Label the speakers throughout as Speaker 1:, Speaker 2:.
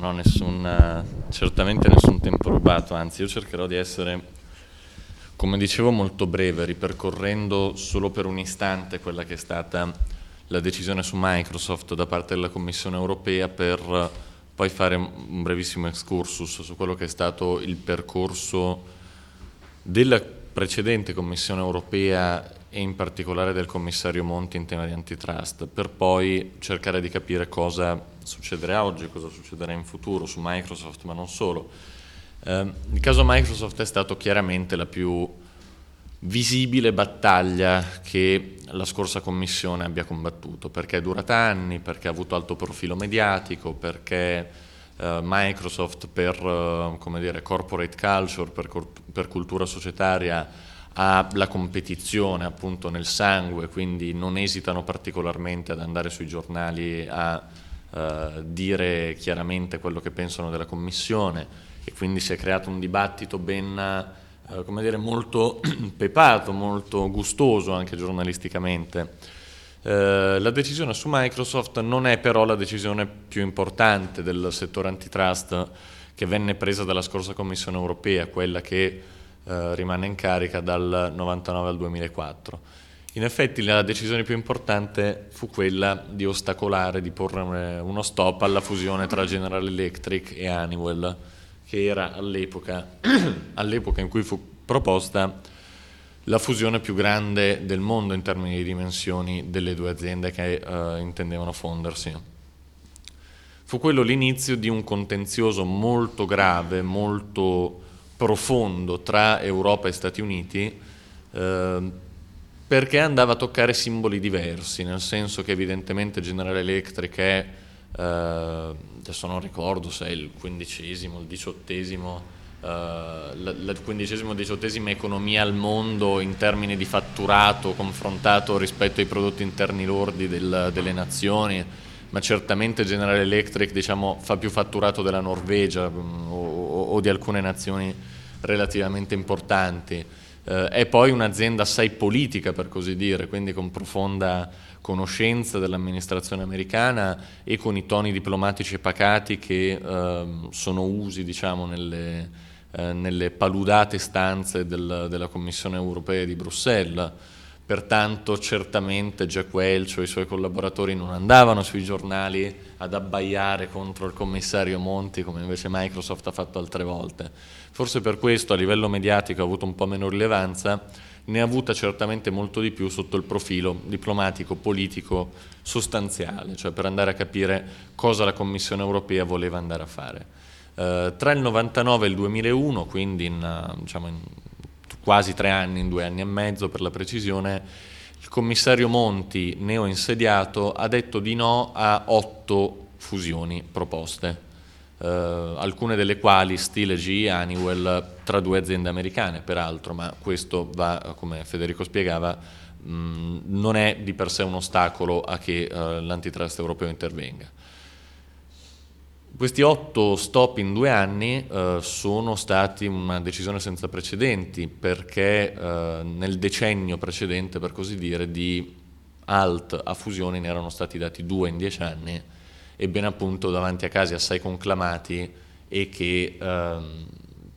Speaker 1: non ho nessun, certamente nessun tempo rubato, anzi io cercherò di essere, come dicevo, molto breve, ripercorrendo solo per un istante quella che è stata la decisione su Microsoft da parte della Commissione europea per poi fare un brevissimo excursus su quello che è stato il percorso della precedente Commissione europea e in particolare del commissario Monti in tema di antitrust, per poi cercare di capire cosa succederà oggi, cosa succederà in futuro su Microsoft, ma non solo. Eh, il caso Microsoft è stato chiaramente la più visibile battaglia che la scorsa commissione abbia combattuto, perché è durata anni, perché ha avuto alto profilo mediatico, perché eh, Microsoft per eh, dire, corporate culture, per, per cultura societaria, ha la competizione appunto nel sangue, quindi non esitano particolarmente ad andare sui giornali a eh, dire chiaramente quello che pensano della Commissione e quindi si è creato un dibattito ben, eh, come dire, molto pepato, molto gustoso anche giornalisticamente. Eh, la decisione su Microsoft non è però la decisione più importante del settore antitrust che venne presa dalla scorsa Commissione europea, quella che eh, rimane in carica dal 99 al 2004. In effetti la decisione più importante fu quella di ostacolare, di porre uno stop alla fusione tra General Electric e Honeywell, che era all'epoca, all'epoca in cui fu proposta la fusione più grande del mondo in termini di dimensioni delle due aziende che uh, intendevano fondersi. Fu quello l'inizio di un contenzioso molto grave, molto profondo tra Europa e Stati Uniti eh, perché andava a toccare simboli diversi, nel senso che evidentemente General Electric è, eh, adesso non ricordo se è il quindicesimo, il diciottesimo, eh, la, la o diciottesima economia al mondo in termini di fatturato confrontato rispetto ai prodotti interni lordi del, delle nazioni, ma certamente General Electric diciamo, fa più fatturato della Norvegia mm, o, o di alcune nazioni relativamente importanti. Eh, è poi un'azienda assai politica, per così dire, quindi con profonda conoscenza dell'amministrazione americana e con i toni diplomatici e pacati che eh, sono usi diciamo, nelle, eh, nelle, paludate stanze del, della Commissione europea di Bruxelles. Pertanto certamente Jack Welch o i suoi collaboratori non andavano sui giornali ad abbaiare contro il commissario Monti come invece Microsoft ha fatto altre volte. Forse per questo a livello mediatico ha avuto un po' meno rilevanza, ne ha avuta certamente molto di più sotto il profilo diplomatico, politico, sostanziale, cioè per andare a capire cosa la Commissione europea voleva andare a fare. Eh, tra il 99 e il 2001, quindi in, diciamo in quasi tre anni, in due anni e mezzo per la precisione, il commissario Monti, neo insediato, ha detto di no a otto fusioni proposte, eh, alcune delle quali stile GE Honeywell tra due aziende americane, peraltro, ma questo va, come Federico spiegava, mh, non è di per sé un ostacolo a che eh, l'antitrust europeo intervenga. Questi otto stop in due anni eh, sono stati una decisione senza precedenti perché eh, nel decennio precedente, per così dire, di alt a fusioni ne erano stati dati due in dieci anni e ben appunto davanti a casi assai conclamati e che ehm,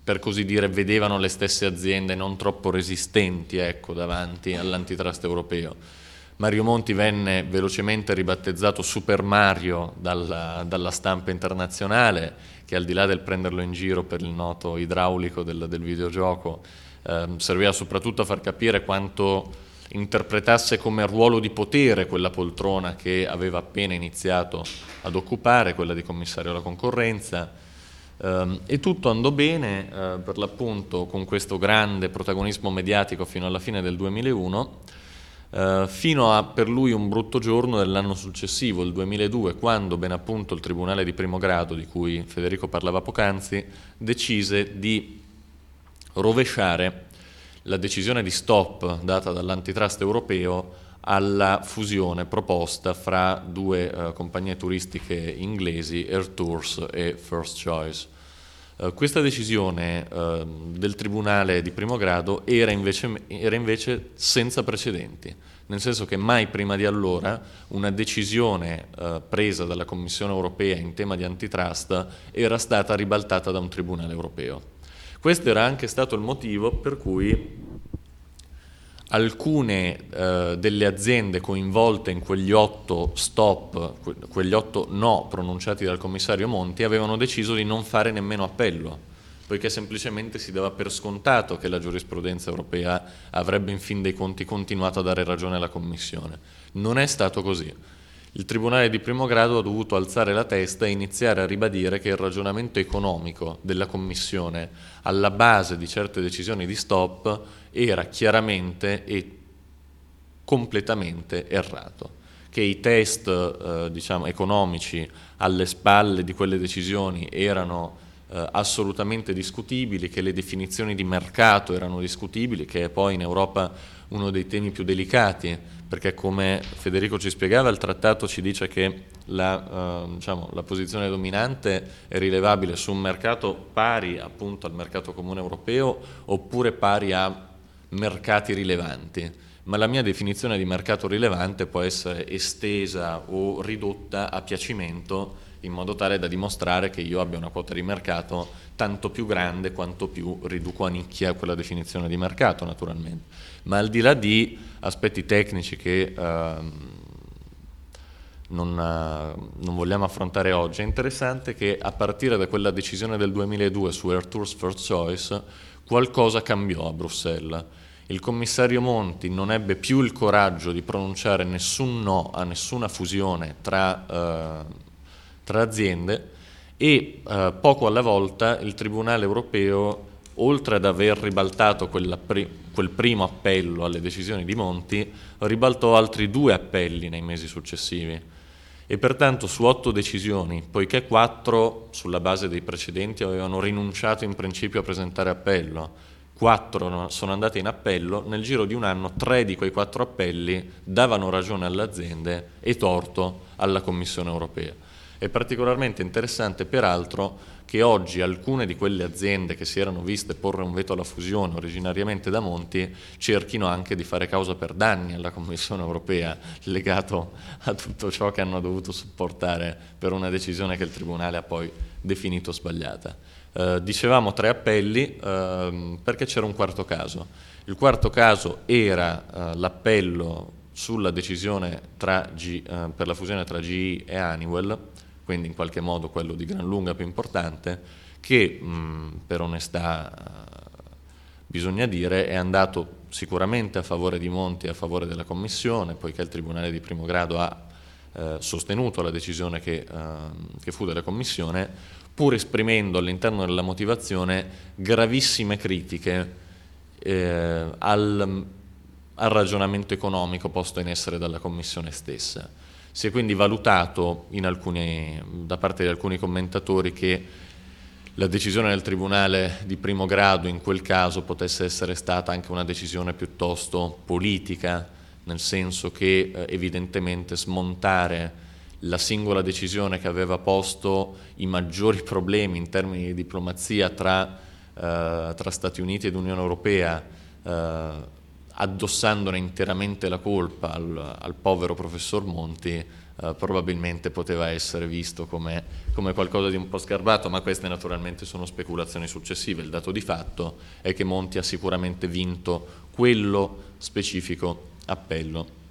Speaker 1: per così dire vedevano le stesse aziende non troppo resistenti ecco, davanti all'antitrust europeo Mario Monti venne velocemente ribattezzato Super Mario dalla, dalla, stampa internazionale, che al di là del prenderlo in giro per il noto idraulico del, del videogioco, eh, serviva soprattutto a far capire quanto interpretasse come ruolo di potere quella poltrona che aveva appena iniziato ad occupare, quella di commissario alla concorrenza. Um, e tutto andò bene, uh, per l'appunto, con questo grande protagonismo mediatico fino alla fine del 2001 Uh, fino a per lui un brutto giorno dell'anno successivo, il 2002, quando ben appunto il Tribunale di primo grado, di cui Federico parlava poc'anzi, decise di rovesciare la decisione di stop data dall'antitrust europeo alla fusione proposta fra due uh, compagnie turistiche inglesi, Air Tours e First Choice. Uh, questa decisione uh, del Tribunale di primo grado era invece, era invece, senza precedenti, nel senso che mai prima di allora una decisione uh, presa dalla Commissione europea in tema di antitrust era stata ribaltata da un Tribunale europeo. Questo era anche stato il motivo per cui alcune eh, delle aziende coinvolte in quegli otto stop, quegli otto no pronunciati dal commissario Monti, avevano deciso di non fare nemmeno appello, poiché semplicemente si dava per scontato che la giurisprudenza europea avrebbe in fin dei conti continuato a dare ragione alla Commissione. Non è stato così. Il Tribunale di primo grado ha dovuto alzare la testa e iniziare a ribadire che il ragionamento economico della Commissione alla base di certe decisioni di stop era chiaramente e completamente errato, che i test eh, diciamo, economici alle spalle di quelle decisioni erano eh, assolutamente discutibili, che le definizioni di mercato erano discutibili, che è poi in Europa uno dei temi più delicati, perché come Federico ci spiegava il trattato ci dice che la, eh, diciamo, la posizione dominante è rilevabile su un mercato pari appunto al mercato comune europeo oppure pari a mercati rilevanti, ma la mia definizione di mercato rilevante può essere estesa o ridotta a piacimento in modo tale da dimostrare che io abbia una quota di mercato tanto più grande quanto più riduco a nicchia quella definizione di mercato naturalmente. Ma al di là di aspetti tecnici che eh, non, non, vogliamo affrontare oggi, è interessante che a partire da quella decisione del 2002 su Air Tours First Choice qualcosa cambiò a Bruxelles il commissario Monti non ebbe più il coraggio di pronunciare nessun no a nessuna fusione tra, eh, tra aziende e eh, poco alla volta il Tribunale europeo, oltre ad aver ribaltato pri- quel primo appello alle decisioni di Monti, ribaltò altri due appelli nei mesi successivi. E pertanto su otto decisioni, poiché quattro sulla base dei precedenti avevano rinunciato in principio a presentare appello, quattro sono andate in appello, nel giro di un anno tre di quei quattro appelli davano ragione alle aziende e torto alla Commissione europea. È particolarmente interessante peraltro che oggi alcune di quelle aziende che si erano viste porre un veto alla fusione originariamente da Monti cerchino anche di fare causa per danni alla Commissione europea legato a tutto ciò che hanno dovuto supportare per una decisione che il Tribunale ha poi definito sbagliata. Eh, dicevamo tre appelli eh, perché c'era un quarto caso. Il quarto caso era eh, l'appello sulla decisione G, eh, per la fusione tra GE e Honeywell, quindi in qualche modo quello di gran lunga più importante, che mh, per onestà eh, bisogna dire è andato sicuramente a favore di Monti e a favore della Commissione, poiché il Tribunale di primo grado ha sostenuto la decisione che, che fu della Commissione, pur esprimendo all'interno della motivazione gravissime critiche eh, al, al ragionamento economico posto in essere dalla Commissione stessa. Si è quindi valutato alcuni, da parte di alcuni commentatori che la decisione del Tribunale di primo grado in quel caso potesse essere stata anche una decisione piuttosto politica, nel senso che eh, evidentemente smontare la singola decisione che aveva posto i maggiori problemi in termini di diplomazia tra, eh, tra Stati Uniti ed Unione Europea, eh, addossandone interamente la colpa al, al povero professor Monti, eh, probabilmente poteva essere visto come, come, qualcosa di un po' sgarbato, ma queste naturalmente sono speculazioni successive. Il dato di fatto è che Monti ha sicuramente vinto quello specifico appello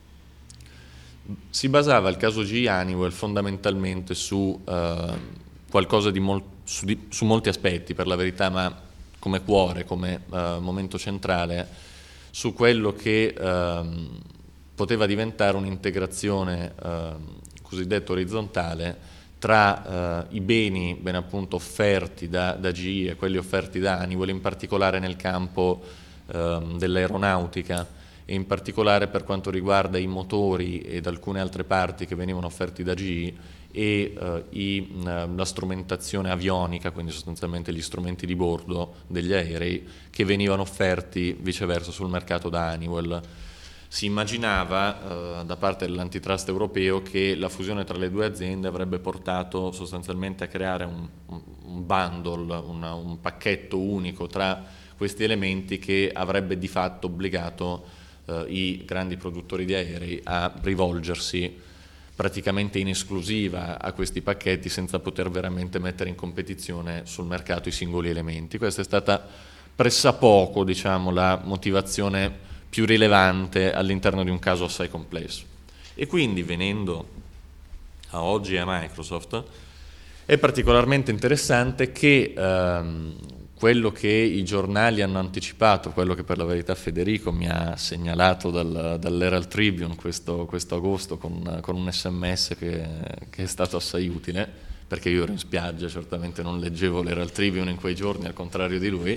Speaker 1: si basava il caso G. Honeywell fondamentalmente su eh, qualcosa di, mol- su, di, su, molti aspetti, per la verità, ma come cuore, come eh, momento centrale, su quello che eh, poteva diventare un'integrazione ehm, cosiddetta orizzontale tra eh, i beni ben appunto offerti da, da GE e quelli offerti da Honeywell, in particolare nel campo ehm, dell'aeronautica e in particolare per quanto riguarda i motori ed alcune altre parti che venivano offerti da GE e uh, i, la strumentazione avionica, quindi sostanzialmente gli strumenti di bordo degli aerei che venivano offerti viceversa sul mercato da Honeywell. Si immaginava uh, da parte dell'antitrust europeo che la fusione tra le due aziende avrebbe portato sostanzialmente a creare un un bundle, una, un pacchetto unico tra questi elementi che avrebbe di fatto obbligato eh, i grandi produttori di aerei a rivolgersi praticamente in esclusiva a questi pacchetti senza poter veramente mettere in competizione sul mercato i singoli elementi. Questa è stata pressappoco diciamo, la motivazione più rilevante all'interno di un caso assai complesso. E quindi venendo a oggi a Microsoft, è particolarmente interessante che ehm, quello che i giornali hanno anticipato, quello che per la verità Federico mi ha segnalato dal, dall'Herald Tribune questo, questo agosto con, con, un sms che, che, è stato assai utile, perché io ero in spiaggia, certamente non leggevo l'Herald Tribune in quei giorni, al contrario di lui.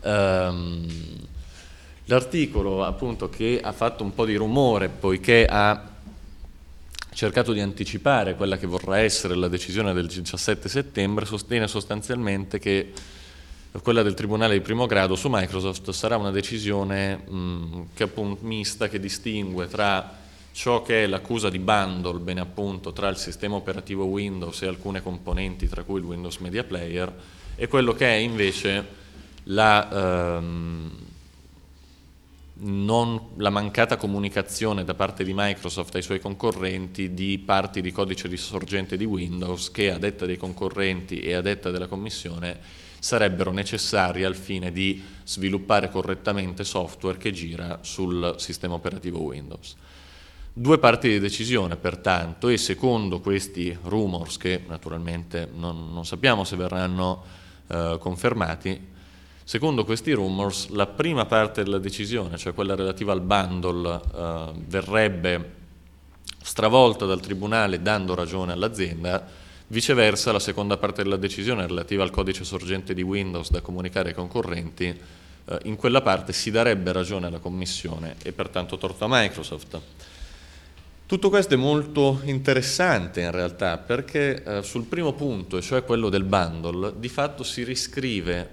Speaker 1: Um, l'articolo appunto che ha fatto un po' di rumore poiché ha cercato di anticipare quella che vorrà essere la decisione del 17 settembre, sostiene sostanzialmente che quella del Tribunale di primo grado su Microsoft sarà una decisione mh, che appunto mista, che distingue tra ciò che è l'accusa di bundle, bene appunto, tra il sistema operativo Windows e alcune componenti, tra cui il Windows Media Player, e quello che è invece la, ehm, non, la mancata comunicazione da parte di Microsoft ai suoi concorrenti di parti di codice di sorgente di Windows che a detta dei concorrenti e a detta della Commissione sarebbero necessari al fine di sviluppare correttamente software che gira sul sistema operativo Windows. Due parti di decisione pertanto e secondo questi rumors che naturalmente non, non sappiamo se verranno eh, confermati, secondo questi rumors la prima parte della decisione, cioè quella relativa al bundle, eh, verrebbe stravolta dal Tribunale dando ragione all'azienda Viceversa, la seconda parte della decisione relativa al codice sorgente di Windows da comunicare ai concorrenti, eh, in quella parte si darebbe ragione alla Commissione e pertanto torto a Microsoft. Tutto questo è molto interessante in realtà perché eh, sul primo punto, cioè quello del bundle, di fatto si riscrive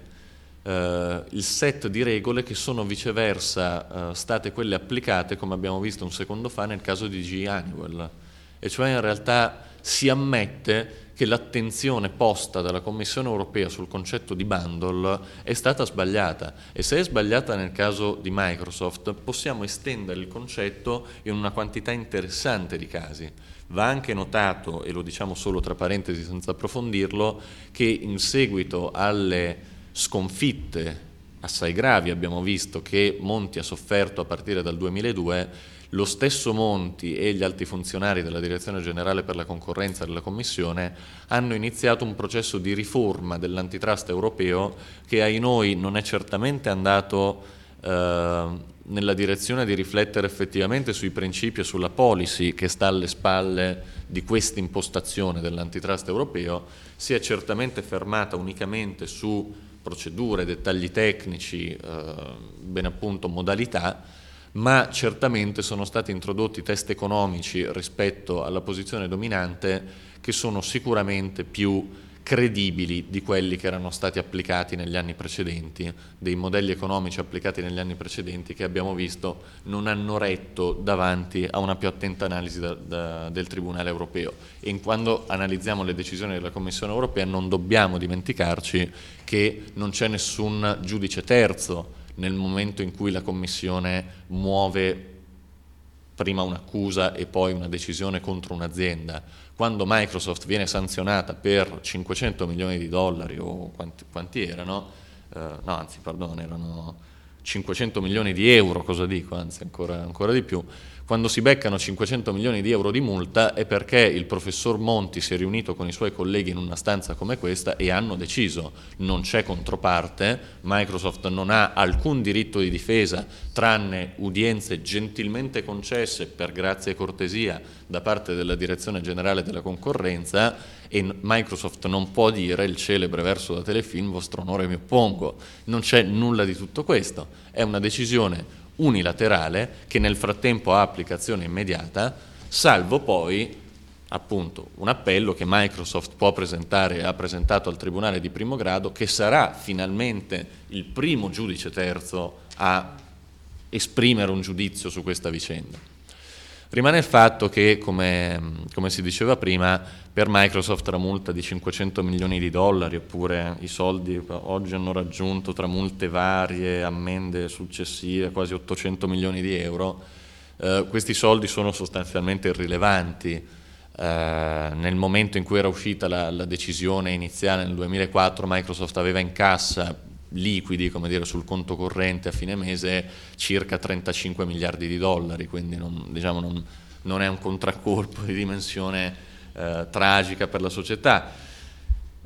Speaker 1: eh, il set di regole che sono viceversa eh, state quelle applicate, come abbiamo visto un secondo fa, nel caso di G. Honeywell. E cioè in realtà si ammette che l'attenzione posta dalla Commissione europea sul concetto di bundle è stata sbagliata e se è sbagliata nel caso di Microsoft possiamo estendere il concetto in una quantità interessante di casi. Va anche notato, e lo diciamo solo tra parentesi senza approfondirlo, che in seguito alle sconfitte assai gravi abbiamo visto che Monti ha sofferto a partire dal 2002, lo stesso Monti e gli alti funzionari della Direzione Generale per la Concorrenza della Commissione hanno iniziato un processo di riforma dell'antitrust europeo che ai noi non è certamente andato eh, nella direzione di riflettere effettivamente sui principi e sulla policy che sta alle spalle di questa impostazione dell'antitrust europeo, si è certamente fermata unicamente su procedure, dettagli tecnici, eh, ben appunto modalità, ma certamente sono stati introdotti test economici rispetto alla posizione dominante che sono sicuramente più credibili di quelli che erano stati applicati negli anni precedenti, dei modelli economici applicati negli anni precedenti che abbiamo visto non hanno retto davanti a una più attenta analisi da, da, del Tribunale europeo. E quando analizziamo le decisioni della Commissione europea non dobbiamo dimenticarci che non c'è nessun giudice terzo nel momento in cui la Commissione muove prima un'accusa e poi una decisione contro un'azienda. Quando Microsoft viene sanzionata per 500 milioni di dollari o quanti, quanti erano, eh, no anzi perdono, erano 500 milioni di euro, cosa dico, anzi ancora, ancora di più, quando si beccano 500 milioni di euro di multa è perché il professor Monti si è riunito con i suoi colleghi in una stanza come questa e hanno deciso. Non c'è controparte, Microsoft non ha alcun diritto di difesa tranne udienze gentilmente concesse per grazia e cortesia da parte della Direzione Generale della Concorrenza e Microsoft non può dire il celebre verso da telefilm vostro onore mi oppongo, non c'è nulla di tutto questo, è una decisione unilaterale che nel frattempo ha applicazione immediata, salvo poi appunto un appello che Microsoft può presentare e ha presentato al Tribunale di primo grado, che sarà finalmente il primo giudice terzo a esprimere un giudizio su questa vicenda. Rimane il fatto che, come, come, si diceva prima, per Microsoft la multa di 500 milioni di dollari, oppure i soldi oggi hanno raggiunto tra multe varie, ammende successive, quasi 800 milioni di euro, eh, questi soldi sono sostanzialmente irrilevanti. Eh, nel momento in cui era uscita la, la decisione iniziale nel 2004, Microsoft aveva in cassa liquidi, come dire, sul conto corrente a fine mese circa 35 miliardi di dollari, quindi non, diciamo, non, non è un contraccolpo di dimensione eh, tragica per la società.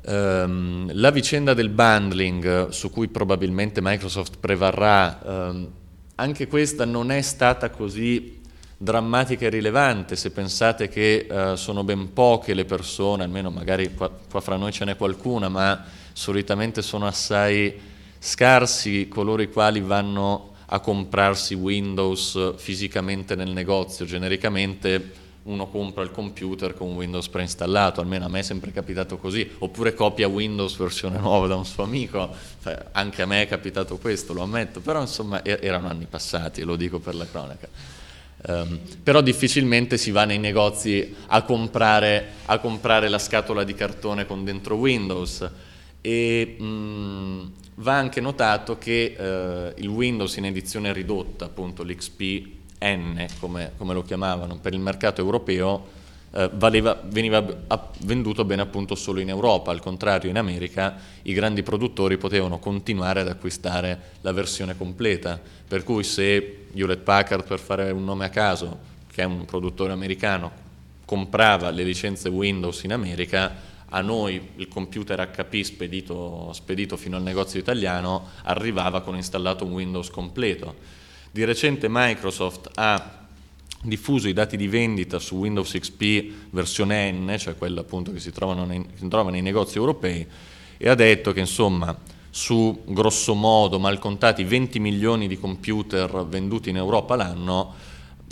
Speaker 1: Um, la vicenda del bundling su cui probabilmente Microsoft prevarrà, um, anche questa non è stata così drammatica e rilevante se pensate che uh, sono ben poche le persone, almeno magari qua, qua fra noi ce n'è qualcuna, ma solitamente sono assai scarsi coloro i quali vanno a comprarsi Windows fisicamente nel negozio, genericamente uno compra il computer con Windows preinstallato, almeno a me è sempre capitato così, oppure copia Windows versione nuova da un suo amico, cioè, anche a me è capitato questo, lo ammetto, però insomma erano anni passati, lo dico per la cronaca. Um, però difficilmente si va nei negozi a comprare, a comprare, la scatola di cartone con dentro Windows e mh, mm, Va anche notato che eh, il Windows in edizione ridotta, appunto l'XPN come, come lo chiamavano, per il mercato europeo eh, valeva, veniva venduto bene appunto solo in Europa, al contrario in America i grandi produttori potevano continuare ad acquistare la versione completa, per cui se Hewlett Packard, per fare un nome a caso, che è un produttore americano, comprava le licenze Windows in America, a noi il computer HP spedito, spedito fino al negozio italiano arrivava con installato un Windows completo. Di recente Microsoft ha diffuso i dati di vendita su Windows XP versione N, cioè quella appunto che si, nei, si trova nei negozi europei, e ha detto che insomma su grosso modo mal contati 20 milioni di computer venduti in Europa l'anno,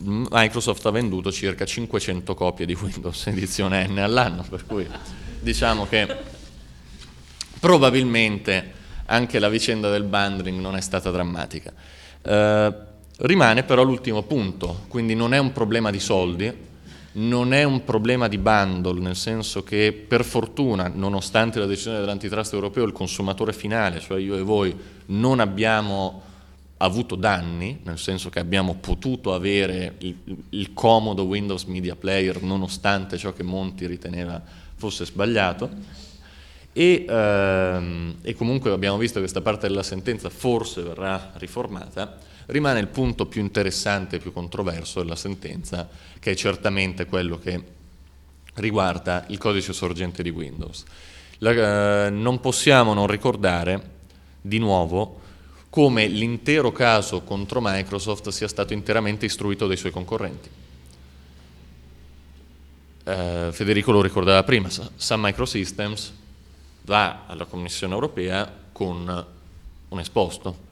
Speaker 1: Microsoft ha venduto circa 500 copie di Windows edizione N all'anno, per cui diciamo che probabilmente anche la vicenda del bundling non è stata drammatica. Eh, rimane però l'ultimo punto, quindi non è un problema di soldi, non è un problema di bundle, nel senso che per fortuna, nonostante la decisione dell'antitrust europeo, il consumatore finale, cioè io e voi, non abbiamo avuto danni, nel senso che abbiamo potuto avere il, il comodo Windows Media Player nonostante ciò che Monti riteneva fosse sbagliato. E, ehm, e, comunque abbiamo visto che questa parte della sentenza forse verrà riformata, rimane il punto più interessante e più controverso della sentenza, che è certamente quello che riguarda il codice sorgente di Windows. La, eh, non possiamo non ricordare di nuovo come l'intero caso contro Microsoft sia stato interamente istruito dai suoi concorrenti eh, Federico lo ricordava prima, Sun Microsystems va alla Commissione europea con un esposto.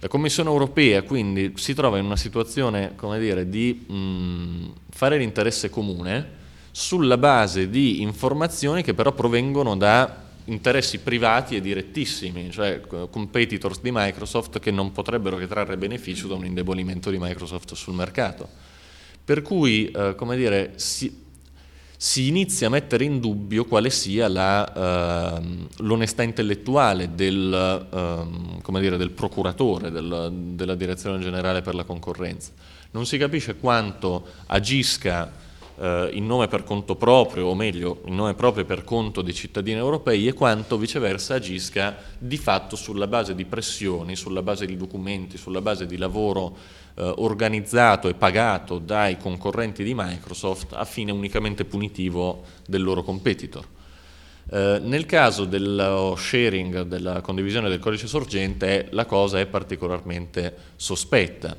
Speaker 1: La Commissione europea quindi si trova in una situazione come dire, di mh, fare l'interesse comune sulla base di informazioni che però provengono da interessi privati e direttissimi, cioè competitors di Microsoft che non potrebbero che trarre beneficio da un indebolimento di Microsoft sul mercato. Per cui, eh, come dire, si, si inizia a mettere in dubbio quale sia la, uh, l'onestà intellettuale del, uh, dire, del procuratore, del, della Direzione Generale per la Concorrenza. Non si capisce quanto agisca uh, in nome per conto proprio, o meglio, in nome proprio per conto dei cittadini europei, e quanto viceversa agisca di fatto sulla base di pressioni, sulla base di documenti, sulla base di lavoro eh, organizzato e pagato dai concorrenti di Microsoft a fine unicamente punitivo del loro competitor. Eh, nel caso dello sharing, della condivisione del codice sorgente, la cosa è particolarmente sospetta,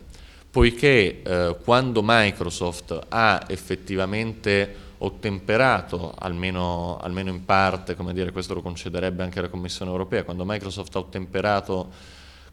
Speaker 1: poiché eh, quando Microsoft ha effettivamente ottemperato, almeno, almeno in parte, come dire, questo lo concederebbe anche la Commissione europea, quando Microsoft ha ottemperato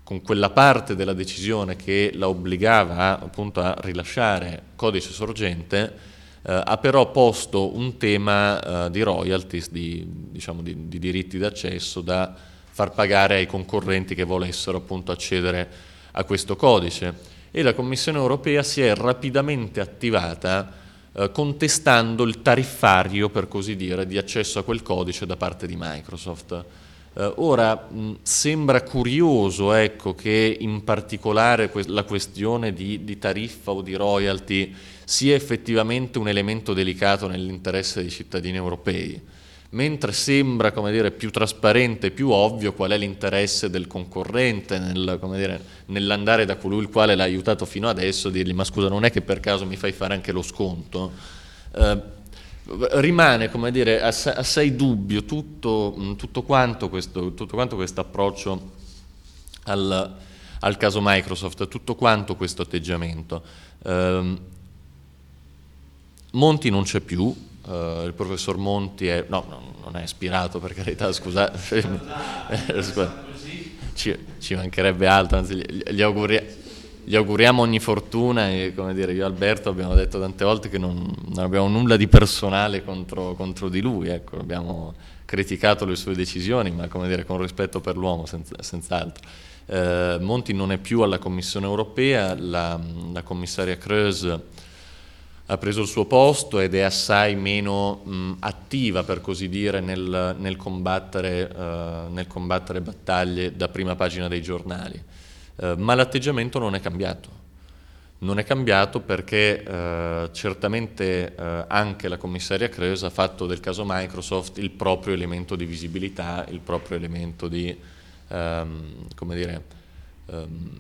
Speaker 1: con quella parte della decisione che la obbligava appunto a rilasciare codice sorgente, eh, ha però posto un tema eh, di royalties, di, diciamo, di, di diritti d'accesso da far pagare ai concorrenti che volessero appunto accedere a questo codice e la Commissione europea si è rapidamente attivata eh, contestando il tariffario, per così dire, di accesso a quel codice da parte di Microsoft. Eh, ora, sembra curioso ecco, che in particolare la questione di, di tariffa o di royalty sia effettivamente un elemento delicato nell'interesse dei cittadini europei mentre sembra dire, più trasparente, più ovvio qual è l'interesse del concorrente nel, dire, nell'andare da colui il quale l'ha aiutato fino adesso e dirgli ma scusa non è che per caso mi fai fare anche lo sconto. Eh, rimane dire, assai, assai dubbio tutto, tutto, quanto questo, tutto quanto questo approccio al, al, caso Microsoft, tutto quanto questo atteggiamento. Eh, Monti non c'è più, Uh, il professor Monti è, no, no, non è ispirato per carità, scusate, ci, ci, mancherebbe altro, anzi gli, gli, auguri, gli, auguriamo ogni fortuna e come dire, io e Alberto abbiamo detto tante volte che non, non abbiamo nulla di personale contro, contro, di lui, ecco, abbiamo criticato le sue decisioni, ma come dire, con rispetto per l'uomo, senza, senz'altro. Uh, Monti non è più alla Commissione europea, la, la commissaria Creuse ha preso il suo posto ed è assai meno mh, attiva, per così dire, nel, nel, combattere, uh, nel, combattere, battaglie da prima pagina dei giornali. Uh, ma l'atteggiamento non è cambiato. Non è cambiato perché uh, certamente anche la commissaria Creus ha fatto del caso Microsoft il proprio elemento di visibilità, il proprio elemento di, um, dire, um,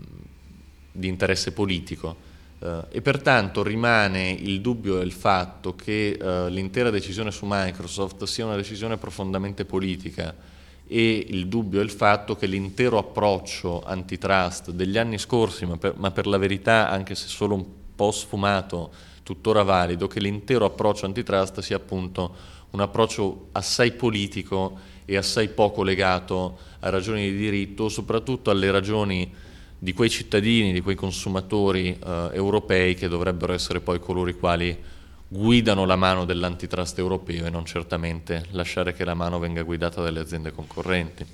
Speaker 1: di interesse politico. Uh, e pertanto rimane il dubbio del fatto che uh, l'intera decisione su Microsoft sia una decisione profondamente politica e il dubbio del fatto che l'intero approccio antitrust degli anni scorsi, ma per, ma per la verità anche se solo un po' sfumato, tuttora valido, che l'intero approccio antitrust sia appunto un approccio assai politico e assai poco legato a ragioni di diritto, soprattutto alle ragioni di quei cittadini, di quei consumatori eh, europei che dovrebbero essere poi coloro i quali guidano la mano dell'antitrust europeo e non certamente lasciare che la mano venga guidata dalle aziende concorrenti.